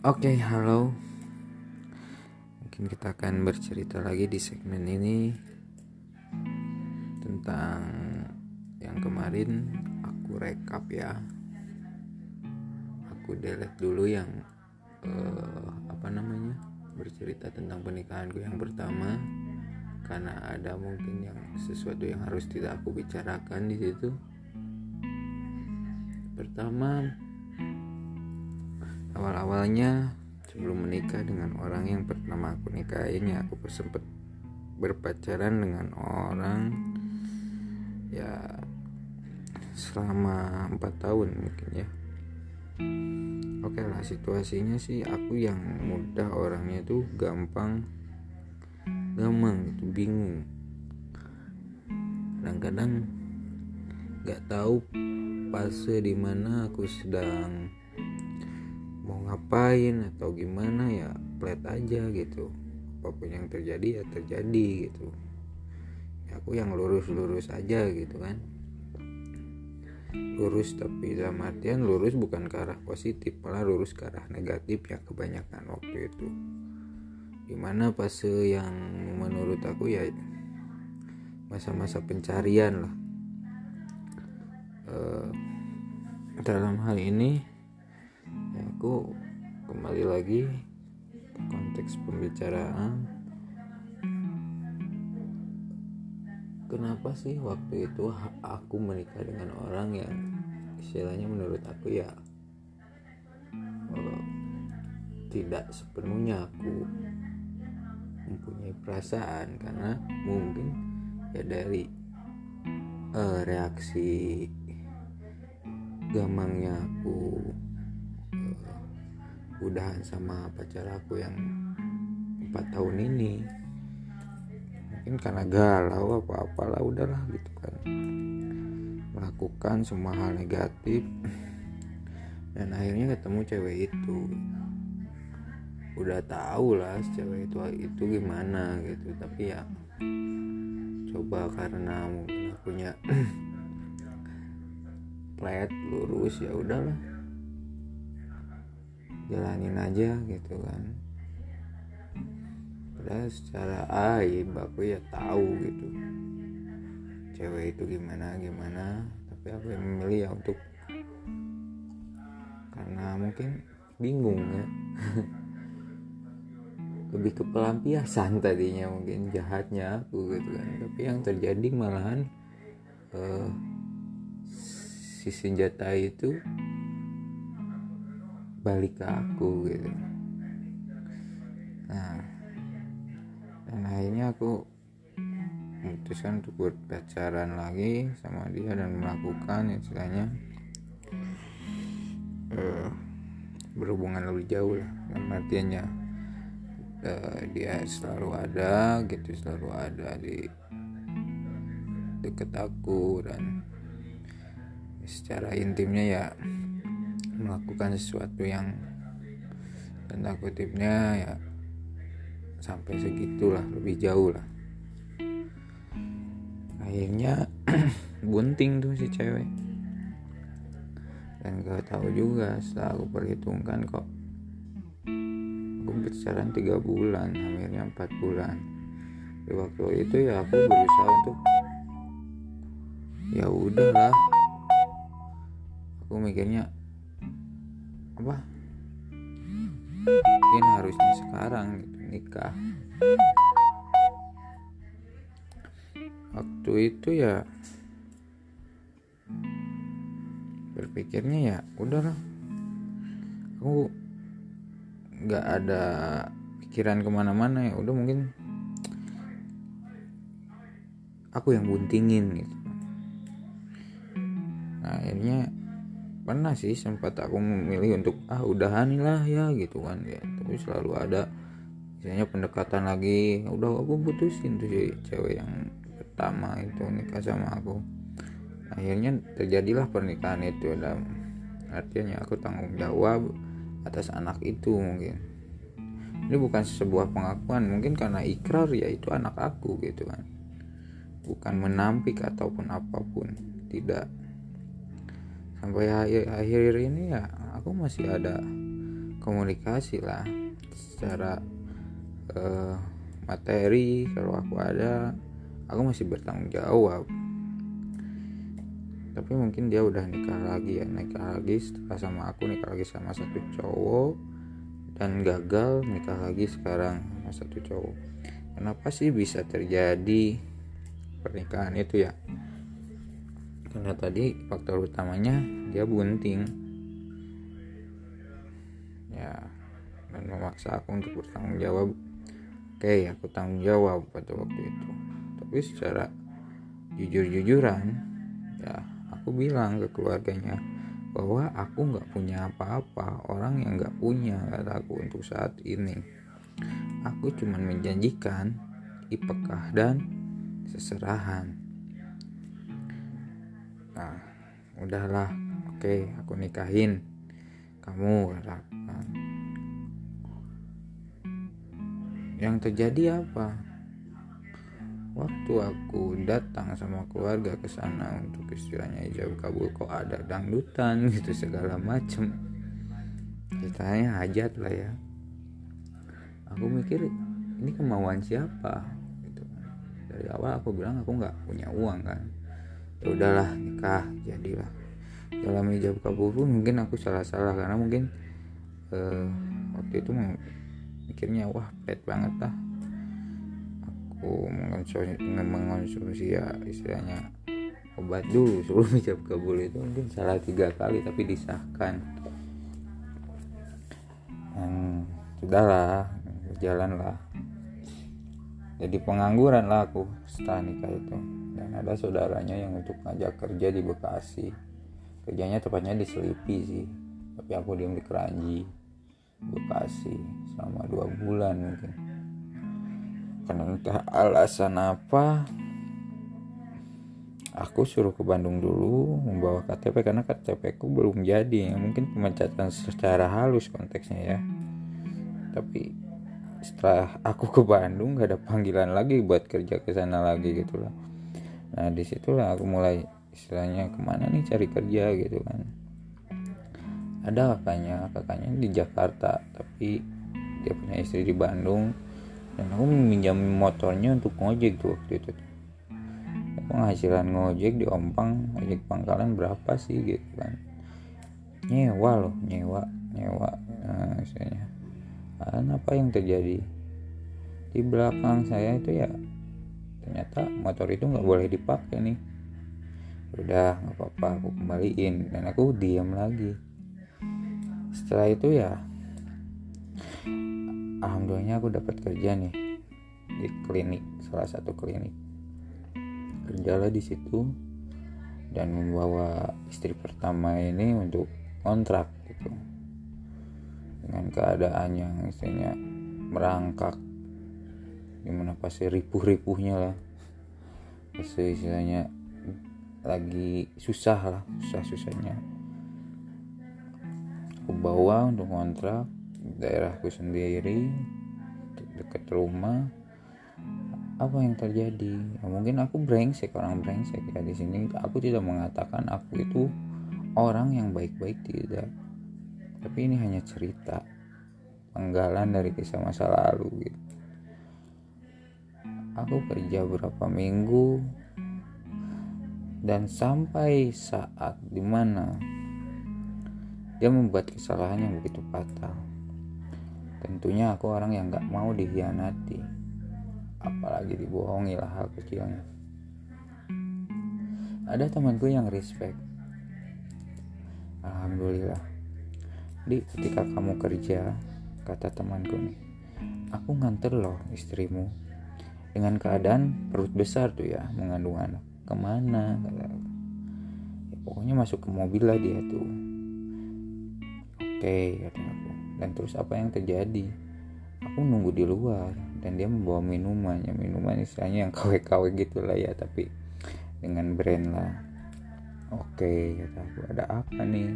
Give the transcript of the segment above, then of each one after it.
Oke, halo. Mungkin kita akan bercerita lagi di segmen ini tentang yang kemarin aku rekap ya. Aku delete dulu yang uh, apa namanya? bercerita tentang pernikahanku yang pertama karena ada mungkin yang sesuatu yang harus tidak aku bicarakan di situ. Pertama, awal-awalnya sebelum menikah dengan orang yang pertama aku nikahin ya aku sempat berpacaran dengan orang ya selama empat tahun mungkin ya. Oke lah situasinya sih aku yang mudah orangnya tuh gampang gampang itu bingung. Kadang-kadang nggak tahu fase di mana aku sedang mau ngapain atau gimana ya plat aja gitu. Apa pun yang terjadi ya terjadi gitu. Ya aku yang lurus-lurus aja gitu kan. Lurus tapi dalam artian lurus bukan ke arah positif malah lurus ke arah negatif ya kebanyakan waktu itu. Di mana fase yang menurut aku ya masa-masa pencarian lah. E, dalam hal ini aku kembali lagi konteks pembicaraan. Kenapa sih waktu itu aku menikah dengan orang yang istilahnya menurut aku ya uh, tidak sepenuhnya aku mempunyai perasaan karena mungkin ya dari uh, reaksi gamangnya aku udahan sama pacar aku yang empat tahun ini. Mungkin karena galau apa apalah udahlah gitu kan. Melakukan semua hal negatif. Dan akhirnya ketemu cewek itu. Udah tahu lah cewek itu itu gimana gitu. Tapi ya coba karena mungkin punya plat lurus ya udahlah jalanin aja gitu kan. Padahal secara aib aku ya tahu gitu. Cewek itu gimana gimana. Tapi aku yang memilih ya untuk karena mungkin bingung ya. Lebih ke pelampiasan tadinya mungkin jahatnya aku gitu kan. Tapi yang terjadi malahan uh, si senjata itu balik ke aku gitu. Nah dan akhirnya aku memutuskan untuk berpacaran lagi sama dia dan melakukan istilahnya uh, berhubungan lebih jauh lah. Artinya uh, dia selalu ada gitu selalu ada di deket aku dan secara intimnya ya melakukan sesuatu yang tanda kutipnya ya sampai segitulah lebih jauh lah akhirnya bunting tuh si cewek. Dan gak tahu juga setelah aku perhitungkan kok. Aku berjalan tiga bulan akhirnya empat bulan. Di waktu itu ya aku berusaha untuk ya udahlah. Aku mikirnya apa? Mungkin harusnya sekarang gitu nikah. Waktu itu ya berpikirnya ya udahlah aku nggak ada pikiran ke mana-mana ya udah mungkin aku yang buntingin gitu. Nah akhirnya pernah sih sempat aku memilih untuk ah udahan lah ya gitu kan ya. Tapi selalu ada misalnya pendekatan lagi udah aku putusin tuh si cewek yang pertama itu nikah sama aku. Akhirnya terjadilah pernikahan itu dan artinya aku tanggung jawab atas anak itu mungkin. Ini bukan sebuah pengakuan mungkin karena ikrar ya itu anak aku gitu kan. Bukan menampik ataupun apa pun tidak sampai akhir, akhir ini ya aku masih ada komunikasi lah secara uh, materi kalau aku ada. Aku masih bertanggung jawab. Tapi mungkin dia udah nikah lagi ya nikah lagi setelah sama aku nikah lagi sama satu cowok dan gagal nikah lagi sekarang sama satu cowok. Kenapa sih bisa terjadi pernikahan itu ya karena tadi faktor utamanya dia bunting. Ya dan memaksa aku untuk bertanggung jawab. Oke aku tanggung jawab pada waktu itu. Tapi secara jujur-jujuran ya aku bilang ke keluarganya bahwa aku nggak punya apa-apa. Orang yang nggak punya kataku untuk saat ini. Aku cuma menjanjikan ipekah dan seserahan nah udahlah. Oke aku nikahin kamu katakan yang terjadi apa? Waktu aku datang sama keluarga ke sana untuk istilahnya jauh kabul kok ada dangdutan gitu segala macem. Ceritanya hajat lah ya. Aku mikir ini kemauan siapa? Gitu. Dari awal aku bilang aku nggak punya uang kan ya udahlah nikah jadilah. Dalam hijab kabul pun mungkin aku salah-salah karena mungkin eh, waktu itu mikirnya wah pet banget lah aku mengonsumsi, mengonsumsi ya istilahnya obat dulu sebelum hijab kabul itu mungkin salah tiga kali tapi disahkan. Hmm, sudahlah jalan lah jadi pengangguran lah aku setelah nikah itu dan ada saudaranya yang untuk ngajak kerja di Bekasi. Kerjanya tepatnya di Selipi sih. Tapi aku diam di Keranji Bekasi selama dua bulan mungkin. Karena entah alasan apa? Aku suruh ke Bandung dulu membawa KTP karena KTP ku belum jadi. Mungkin pemecatan secara halus konteksnya ya. Tapi setelah aku ke Bandung gak ada panggilan lagi buat kerja ke sana lagi gitu lah nah di situlah aku mulai istilahnya ke mana nih cari kerja? gitu kan. Ada kakaknya kakaknya di Jakarta tapi dia punya istri di Bandung. Dan aku meminjam motornya untuk ngojek tuh waktu itu. Penghasilan ngojek di Ompang ojek pangkalan berapa sih gitu kan. Nyewa loh nyewa nyewa nah, dan apa yang terjadi? Di belakang saya itu ya ternyata motor itu nggak boleh dipakai nih. Udah nggak apa-apa aku kembaliin. Dan aku diam lagi. Setelah itu ya alhamdulillahnya aku dapat kerja nih di klinik salah satu klinik. Kerjalah di situ dan membawa istri pertama ini untuk kontrak gitu. Dengan keadaan yang istilahnya merangkak gimana pasti ripuh-ripuhnya lah. Pasti istilahnya lagi susah lah susah-susahnya. Aku bawa untuk kontrak daerahku sendiri dekat rumah. Apa yang terjadi? Ya, mungkin aku brengsek orang brengsek ya. Di sini aku tidak mengatakan aku itu orang yang baik-baik tidak. Tapi ini hanya cerita penggalan dari kisah masa lalu gitu aku kerja berapa minggu dan sampai saat di mana dia membuat kesalahan yang begitu fatal. Tentunya aku orang yang gak mau dihianati Apalagi dibohongi lah hal kecilnya. Ada temanku yang respect. Alhamdulillah. Di ketika kamu kerja Kata temanku nih Aku nganter loh istrimu Dengan keadaan perut besar tuh ya Mengandung anak. Ke mana? Ya, Pokoknya masuk ke mobil lah dia tuh. Oke kata aku. Dan terus apa yang terjadi? Aku nunggu di luar dan dia membawa minumannya minuman istilahnya yang KW-KW gitulah ya tapi dengan brand lah. Oke kata aku. Ada apa nih?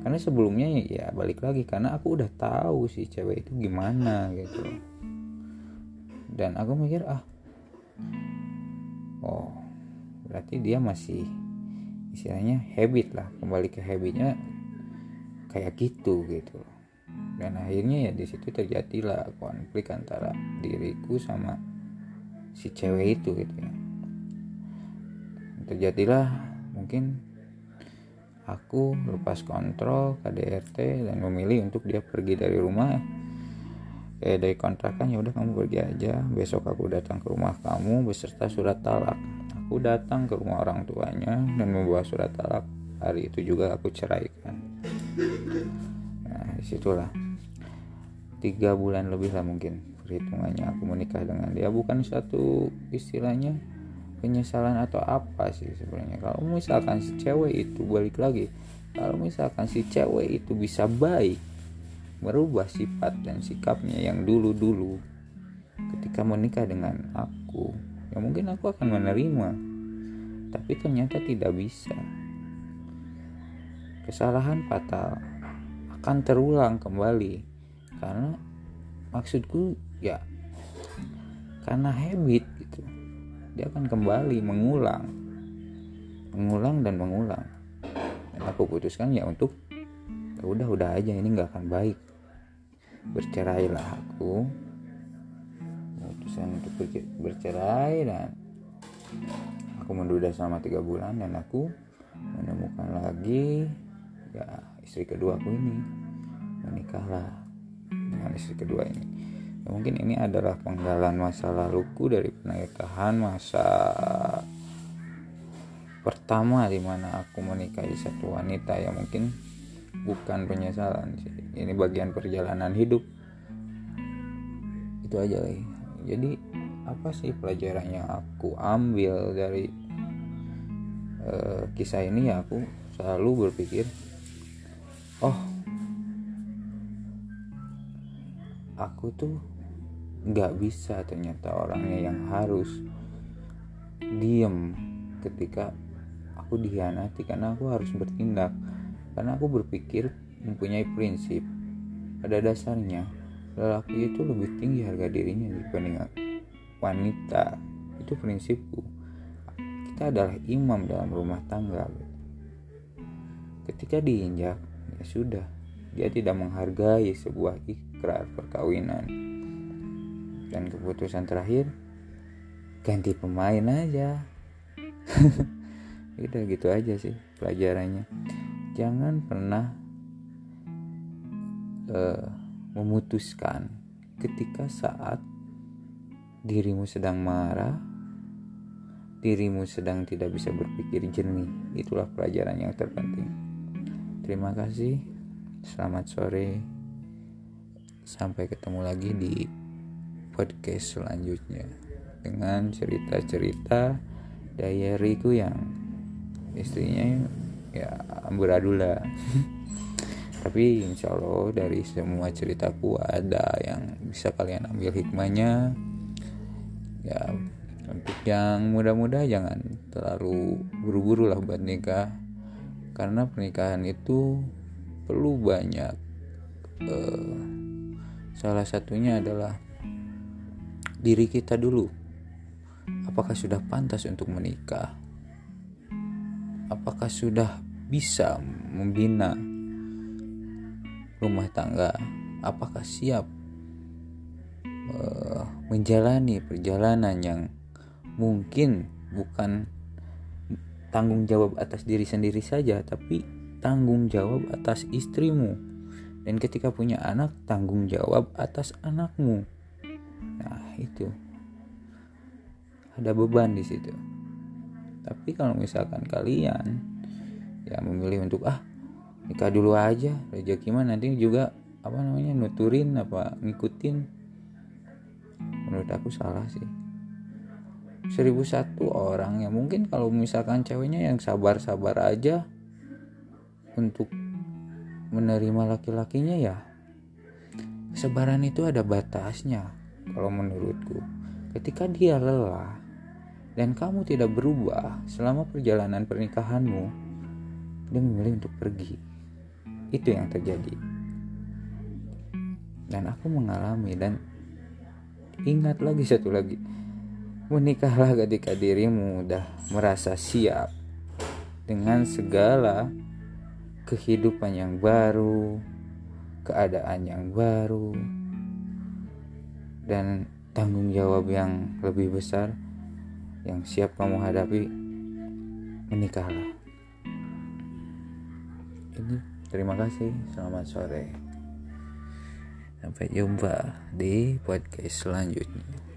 Karena sebelumnya ya balik lagi karena aku udah tahu si cewek itu gimana gitu dan aku mikir ah oh berarti dia masih istilahnya habit lah kembali ke habitnya kayak gitu gitu. Dan akhirnya ya di situ terjadilah konflik antara diriku sama si cewek itu gitu ya. Terjadilah mungkin aku lepas kontrol KDRT dan memilih untuk dia pergi dari rumah eh dari kontrakan ya udah kamu pergi aja. Besok aku datang ke rumah kamu beserta surat talak. Aku datang ke rumah orang tuanya dan membawa surat talak. Hari itu juga aku ceraikan. Nah di situlah. Tiga bulan lebih lah mungkin perhitungannya aku menikah dengan dia. Bukan satu istilahnya penyesalan atau apa sih sebenarnya. Kalau misalkan si cewek itu balik lagi kalau misalkan si cewek itu bisa baik merubah sifat dan sikapnya yang dulu-dulu. Ketika menikah dengan aku ya mungkin aku akan menerima tapi ternyata tidak bisa. Kesalahan fatal akan terulang kembali karena maksudku ya karena habit gitu. Dia akan kembali mengulang mengulang dan mengulang. Dan aku putuskan ya untuk ya udah udah aja ini nggak akan baik bercerailah aku. Putusan untuk bercerai dan aku menduda selama tiga bulan dan aku menemukan lagi ya istri kedua aku ini. Menikahlah dengan istri kedua ini. Ya, mungkin ini adalah penggalan masa laluku dari pernikahan masa pertama di mana aku menikahi satu wanita yang mungkin bukan penyesalan sih. Ini bagian perjalanan hidup. Itu aja lagi jadi apa sih pelajaran yang aku ambil dari uh, kisah ini? Ya aku selalu berpikir oh aku tuh nggak bisa ternyata orangnya yang harus diem ketika aku dihianati karena aku harus bertindak karena aku berpikir mempunyai prinsip. Pada dasarnya lelaki itu lebih tinggi harga dirinya dibanding wanita. Itu prinsipku. Kita adalah imam dalam rumah tangga. Ketika diinjak ya sudah. Dia tidak menghargai sebuah ikrar perkawinan. Dan keputusan terakhir ganti pemain aja. Udah gitu aja sih pelajarannya jangan pernah uh, memutuskan ketika saat dirimu sedang marah dirimu sedang tidak bisa berpikir jernih. Itulah pelajaran yang terpenting. Terima kasih. Selamat sore. Sampai ketemu lagi di podcast selanjutnya dengan cerita-cerita diaryku yang istrinya ya amburadula. Tapi insya Allah dari semua ceritaku ada yang bisa kalian ambil hikmahnya. Ya untuk yang muda-muda jangan terlalu buru-buru lah buat nikah karena pernikahan itu perlu banyak uh, salah satunya adalah diri kita dulu apakah sudah pantas untuk menikah apakah sudah bisa membina rumah tangga apakah siap uh, menjalani perjalanan yang mungkin bukan tanggung jawab atas diri sendiri saja tapi tanggung jawab atas istrimu. Dan ketika punya anak tanggung jawab atas anakmu. Nah itu. Ada beban di situ. Tapi kalau misalkan kalian ya memilih untuk ah nikah dulu aja rezeki mah nanti juga apa namanya nuturin apa ngikutin. Menurut aku salah sih. Seribu satu orang ya mungkin kalau misalkan ceweknya yang sabar-sabar aja untuk menerima laki-lakinya ya kesabaran itu ada batasnya kalau menurutku. Ketika dia lelah dan kamu tidak berubah selama perjalanan pernikahanmu dia memilih untuk pergi. Itu yang terjadi. Dan aku mengalami dan ingat lagi satu lagi. Menikahlah ketika dirimu udah merasa siap dengan segala kehidupan yang baru, keadaan yang baru dan tanggung jawab yang lebih besar yang siap kamu hadapi menikahlah ini terima kasih. Selamat sore. Sampai jumpa di podcast selanjutnya